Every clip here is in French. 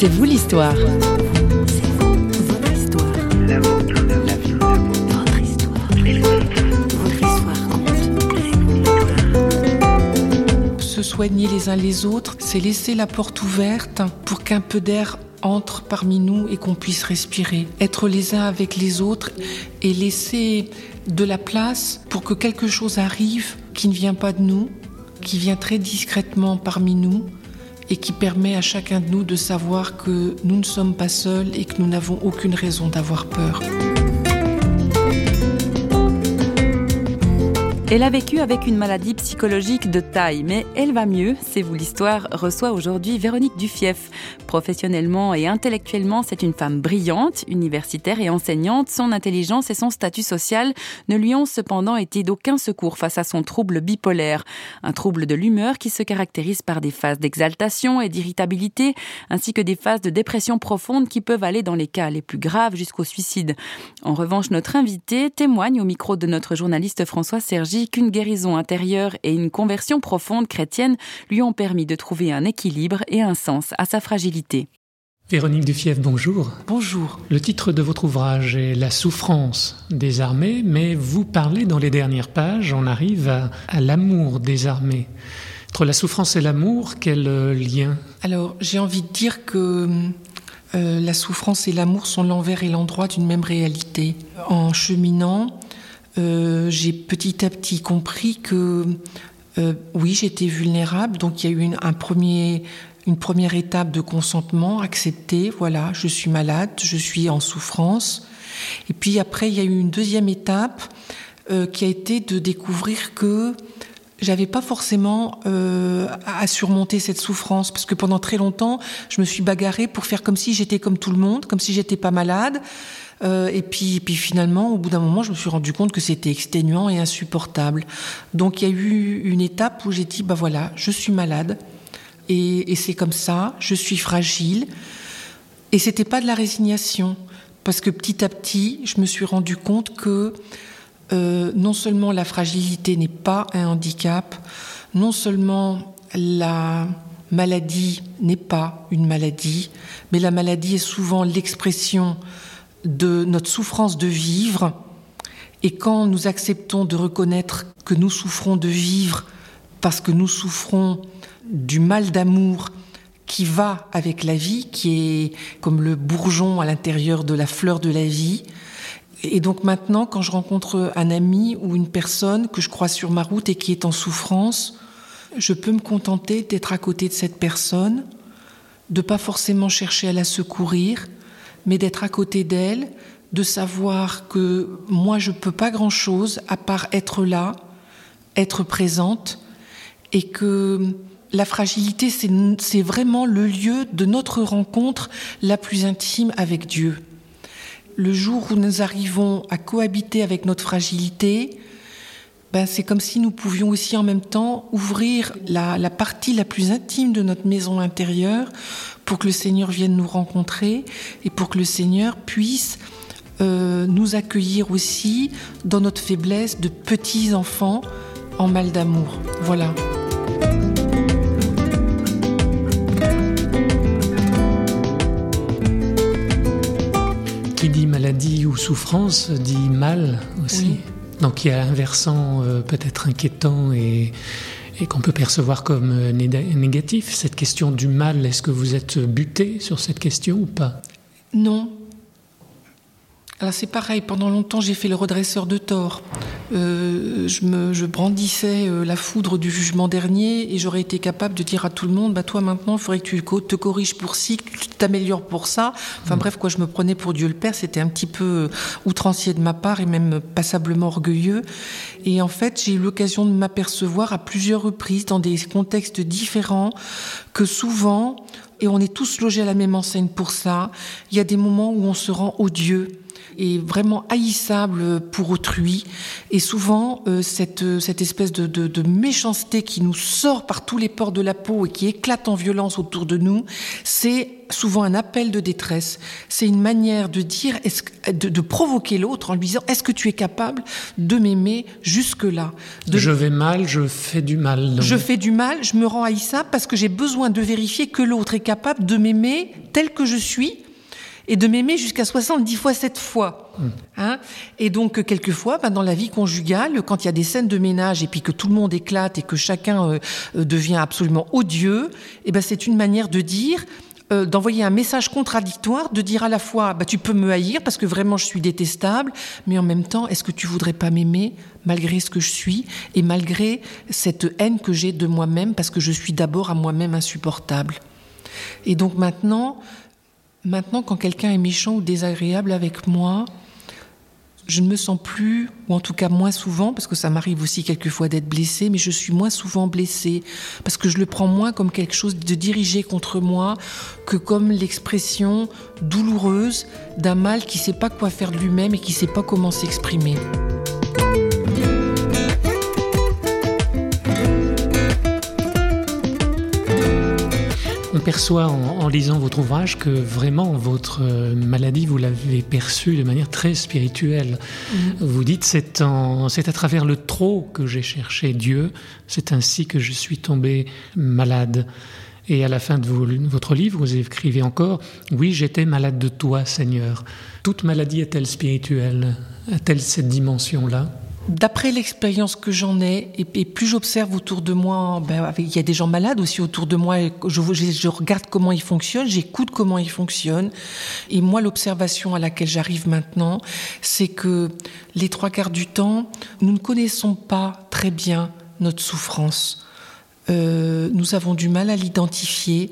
C'est vous l'histoire. Se soigner les uns les autres, c'est laisser la porte ouverte pour qu'un peu d'air entre parmi nous et qu'on puisse respirer. Être les uns avec les autres et laisser de la place pour que quelque chose arrive qui ne vient pas de nous, qui vient très discrètement parmi nous et qui permet à chacun de nous de savoir que nous ne sommes pas seuls et que nous n'avons aucune raison d'avoir peur. Elle a vécu avec une maladie psychologique de taille, mais elle va mieux. C'est vous l'histoire reçoit aujourd'hui Véronique Dufief. Professionnellement et intellectuellement, c'est une femme brillante, universitaire et enseignante. Son intelligence et son statut social ne lui ont cependant été d'aucun secours face à son trouble bipolaire. Un trouble de l'humeur qui se caractérise par des phases d'exaltation et d'irritabilité, ainsi que des phases de dépression profonde qui peuvent aller dans les cas les plus graves jusqu'au suicide. En revanche, notre invité témoigne au micro de notre journaliste François Sergi qu'une guérison intérieure et une conversion profonde chrétienne lui ont permis de trouver un équilibre et un sens à sa fragilité. Véronique Dufief, bonjour. Bonjour. Le titre de votre ouvrage est La souffrance des armées, mais vous parlez dans les dernières pages, on arrive à, l'amour des armées. Entre la souffrance et l'amour, quel euh, lien? Alors, j'ai envie de dire que euh, la souffrance et l'amour sont l'envers et l'endroit d'une même réalité. En cheminant, euh, j'ai petit à petit compris que euh, oui, j'étais vulnérable, donc il y a eu un premier, une première étape de consentement, accepté, voilà, je suis malade, je suis en souffrance. Et puis après, il y a eu une deuxième étape euh, qui a été de découvrir que j'avais pas forcément à surmonter cette souffrance parce que pendant très longtemps, je me suis bagarrée pour faire comme si j'étais comme tout le monde, comme si j'étais pas malade. Euh, et puis, puis finalement, au bout d'un moment, je me suis rendu compte que c'était exténuant et insupportable. Donc il y a eu une étape où j'ai dit, bah voilà, je suis malade et, c'est comme ça, je suis fragile. Et c'était pas de la résignation, parce que petit à petit, je me suis rendu compte que euh, non seulement la fragilité n'est pas un handicap, non seulement la maladie n'est pas une maladie, mais la maladie est souvent l'expression de notre souffrance de vivre. Et quand nous acceptons de reconnaître que nous souffrons de vivre parce que nous souffrons du mal d'amour qui va avec la vie, qui est comme le bourgeon à l'intérieur de la fleur de la vie. Et donc maintenant, quand je rencontre un ami ou une personne que je crois sur ma route et qui est en souffrance, je peux me contenter d'être à côté de cette personne, de pas forcément chercher à la secourir, mais d'être à côté d'elle, de savoir que moi je peux pas grand chose à part être là, être présente, et que la fragilité c'est vraiment le lieu de notre rencontre la plus intime avec Dieu. Le jour où nous arrivons à cohabiter avec notre fragilité, ben, c'est comme si nous pouvions aussi en même temps ouvrir la, la, partie la plus intime de notre maison intérieure pour que le Seigneur vienne nous rencontrer et pour que le Seigneur puisse euh, nous accueillir aussi dans notre faiblesse de petits enfants en mal d'amour. Voilà. Qui dit maladie ou souffrance dit mal aussi. Donc il y a un versant euh, peut-être inquiétant et, qu'on peut percevoir comme euh, négatif. Cette question du mal, est-ce que vous êtes buté sur cette question ou pas? Non, alors c'est pareil, pendant longtemps j'ai fait le redresseur de tort. Euh, je, me, je brandissais euh, la foudre du jugement dernier et j'aurais été capable de dire à tout le monde, bah toi maintenant il faudrait que tu te corriges pour ci, que tu t'améliores pour ça. Enfin mm. bref, quoi, je me prenais pour Dieu le Père, c'était un petit peu euh, outrancier de ma part et même passablement orgueilleux. Et en fait j'ai eu l'occasion de m'apercevoir à plusieurs reprises dans des contextes différents que souvent, et on est tous logés à la même enseigne pour ça, il y a des moments où on se rend odieux est vraiment haïssable pour autrui. Et souvent, euh, cette, cette espèce de, de, de, méchanceté qui nous sort par tous les pores de la peau et qui éclate en violence autour de nous, c'est souvent un appel de détresse. C'est une manière de dire, de, de provoquer l'autre en lui disant Est-ce que tu es capable de m'aimer jusque-là? Je vais mal, je fais du mal. Je fais du mal, je me rends haïssable parce que j'ai besoin de vérifier que l'autre est capable de m'aimer tel que je suis et de m'aimer jusqu'à 70 fois cette fois. Hmm. Hein et donc, quelquefois, ben, dans la vie conjugale, quand il y a des scènes de ménage et puis que tout le monde éclate et que chacun euh, euh, devient absolument odieux, et ben, c'est une manière de dire euh, d'envoyer un message contradictoire, de dire à la fois bah, tu peux me haïr parce que vraiment je suis détestable, mais en même temps, est-ce que tu voudrais pas m'aimer malgré ce que je suis et malgré cette haine que j'ai de moi-même parce que je suis d'abord à moi-même insupportable? Et donc maintenant, maintenant quand quelqu'un est méchant ou désagréable avec moi, je ne me sens plus, ou en tout cas moins souvent, parce que ça m'arrive aussi quelquefois d'être blessée, mais je suis moins souvent blessée, parce que je le prends moins comme quelque chose de dirigé contre moi que comme l'expression douloureuse d'un mal qui ne sait pas quoi faire de lui-même et qui ne sait pas comment s'exprimer. On perçoit en, lisant votre ouvrage que vraiment votre euh, maladie, vous l'avez perçue de manière très spirituelle. Mm-hmm. Vous dites c'est c'est à travers le trop que j'ai cherché Dieu, c'est ainsi que je suis tombé malade. Et à la fin de votre livre, vous écrivez encore Oui, j'étais malade de toi, Seigneur. Toute maladie est-elle spirituelle? A-t-elle cette dimension-là? D'après l'expérience que j'en ai, et, plus j'observe autour de moi, ben, il y a des gens malades aussi autour de moi, je, je, regarde comment ils fonctionnent, j'écoute comment ils fonctionnent. Et moi, l'observation à laquelle j'arrive maintenant, c'est que les trois quarts du temps, nous ne connaissons pas très bien notre souffrance. Euh, nous avons du mal à l'identifier.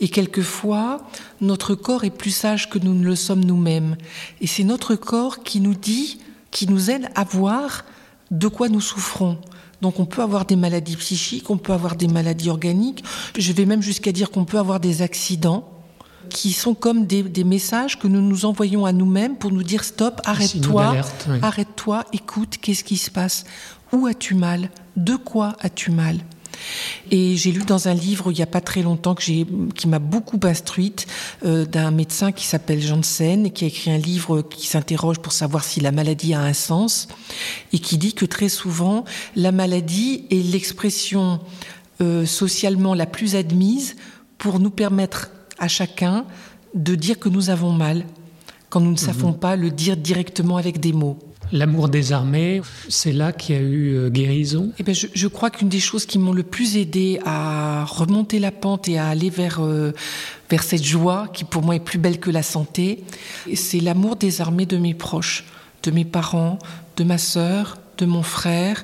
Et quelquefois, notre corps est plus sage que nous ne le sommes nous-mêmes. Et c'est notre corps qui nous dit qui nous aide à voir de quoi nous souffrons. Donc on peut avoir des maladies psychiques, on peut avoir des maladies organiques, je vais même jusqu'à dire qu'on peut avoir des accidents qui sont comme des, messages que nous nous envoyons à nous-mêmes pour nous dire stop, arrête-toi, arrête-toi, écoute, qu'est-ce qui se passe? Où as-tu mal? De quoi as-tu mal? Et j'ai lu dans un livre il n'y a pas très longtemps que qui m'a beaucoup instruite euh, d'un médecin qui s'appelle Janssen et qui a écrit un livre qui s'interroge pour savoir si la maladie a un sens et qui dit que très souvent la maladie est l'expression euh, socialement la plus admise pour nous permettre à chacun de dire que nous avons mal quand nous ne savons mhm. pas le dire directement avec des mots. L'amour des armées, c'est là qu'il y a eu euh, guérison. Eh bien, je, crois qu'une des choses qui m'ont le plus aidé à remonter la pente et à aller vers, euh, vers cette joie qui pour moi est plus belle que la santé, c'est l'amour des armées de mes proches, de mes parents, de ma sœur, de mon frère,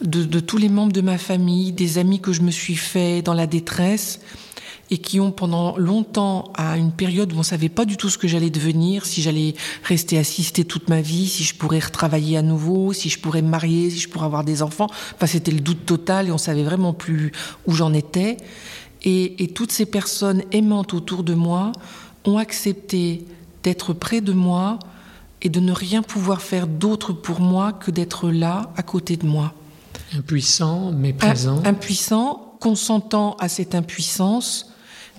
de, de tous les membres de ma famille, des amis que je me suis fait dans la détresse et qui ont pendant longtemps, à une période où on ne savait pas du tout ce que j'allais devenir, si j'allais rester assistée toute ma vie, si je pourrais retravailler à nouveau, si je pourrais me marier, si je pourrais avoir des enfants. Enfin, c'était le doute total et on savait vraiment plus où j'en étais. Et, et toutes ces personnes aimantes autour de moi ont accepté d'être près de moi et de ne rien pouvoir faire d'autre pour moi que d'être là, à côté de moi. Impuissant, mais présent. Impuissant, consentant à cette impuissance,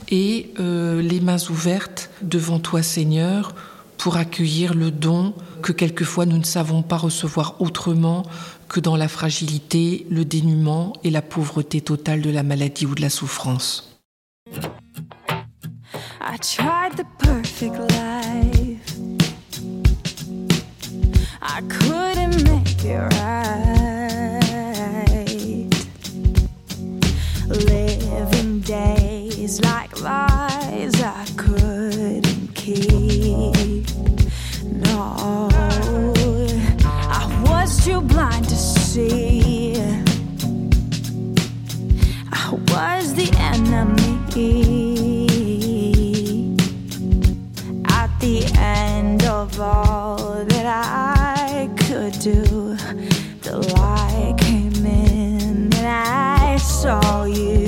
et euh, les mains ouvertes devant toi Seigneur pour accueillir le don que quelquefois nous ne savons pas recevoir autrement que dans la fragilité, le dénuement et la pauvreté totale de la maladie ou de la souffrance. Do, the light came in and I saw you.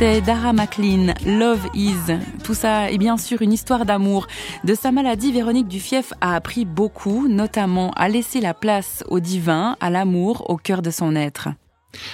C'était Dara McLean, Love Is. Tout ça est bien sûr une histoire d'amour. De sa maladie, Véronique Dufief a appris beaucoup, notamment à laisser la place au divin, à l'amour, au cœur de son être.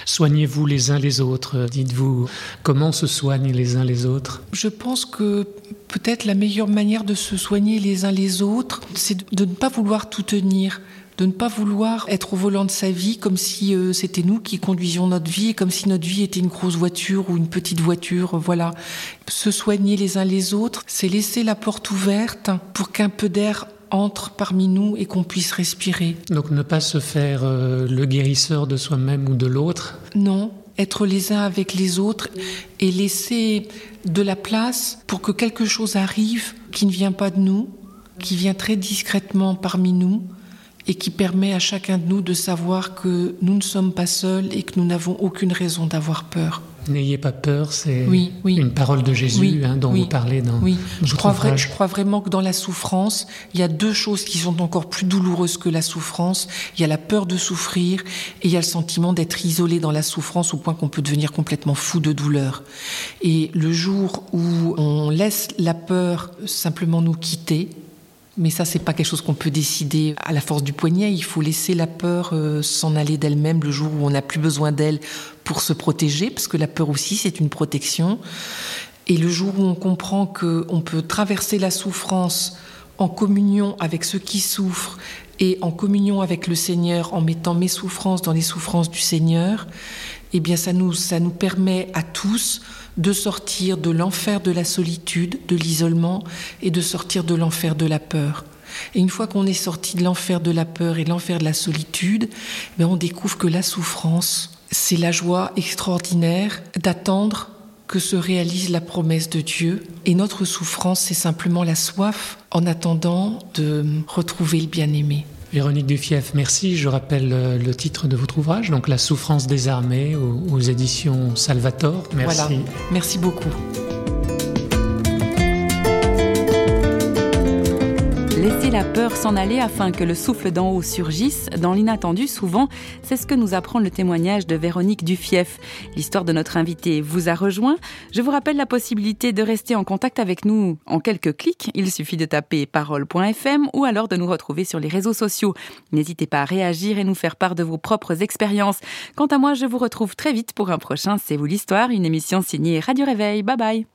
Soignez-vous les uns les autres, dites-vous. Comment se soignent les uns les autres? Je pense que peut-être la meilleure manière de se soigner les uns les autres, c'est de ne pas vouloir tout tenir de ne pas vouloir être au volant de sa vie comme si euh, c'était nous qui conduisions notre vie et comme si notre vie était une grosse voiture ou une petite voiture. Voilà. Se soigner les uns les autres, c'est laisser la porte ouverte pour qu'un peu d'air entre parmi nous et qu'on puisse respirer. Donc ne pas se faire euh, le guérisseur de soi-même ou de l'autre Non, être les uns avec les autres et laisser de la place pour que quelque chose arrive qui ne vient pas de nous, qui vient très discrètement parmi nous et qui permet à chacun de nous de savoir que nous ne sommes pas seuls et que nous n'avons aucune raison d'avoir peur. N'ayez pas peur, c'est oui, oui. une parole de Jésus hein, dont vous parlez dans. Oui, je crois, vrai, je crois vraiment que dans la souffrance, il y a deux choses qui sont encore plus douloureuses que la souffrance. Il y a la peur de souffrir et il y a le sentiment d'être isolé dans la souffrance au point qu'on peut devenir complètement fou de douleur. Et le jour où on laisse la peur simplement nous quitter, mais ça, c'est pas quelque chose qu'on peut décider à la force du poignet. Il faut laisser la peur euh, s'en aller d'elle-même le jour où on n'a plus besoin d'elle pour se protéger, parce que la peur aussi, c'est une protection. Et le jour où on comprend qu'on peut traverser la souffrance en communion avec ceux qui souffrent et en communion avec le Seigneur, en mettant mes souffrances dans les souffrances du Seigneur, eh bien, ça nous, ça nous permet à tous de sortir de l'enfer de la solitude, de l'isolement, et de sortir de l'enfer de la peur. Et une fois qu'on est sorti de l'enfer de la peur et l'enfer de la solitude, ben on découvre que la souffrance, c'est la joie extraordinaire d'attendre que se réalise la promesse de Dieu. Et notre souffrance, c'est simplement la soif en attendant de retrouver le bien-aimé. Véronique Dufief, merci. Je rappelle euh, le titre de votre ouvrage, donc La souffrance des armées aux, éditions Salvator. Merci. Merci beaucoup. Laisser la peur s'en aller afin que le souffle d'en haut surgisse, dans l'inattendu souvent, c'est ce que nous apprend le témoignage de Véronique Dufief. L'histoire de notre invité vous a rejoint. Je vous rappelle la possibilité de rester en contact avec nous en quelques clics. Il suffit de taper parole.fm ou alors de nous retrouver sur les réseaux sociaux. N'hésitez pas à réagir et nous faire part de vos propres expériences. Quant à moi, je vous retrouve très vite pour un prochain C'est vous l'histoire, une émission signée Radio Réveil. Bye bye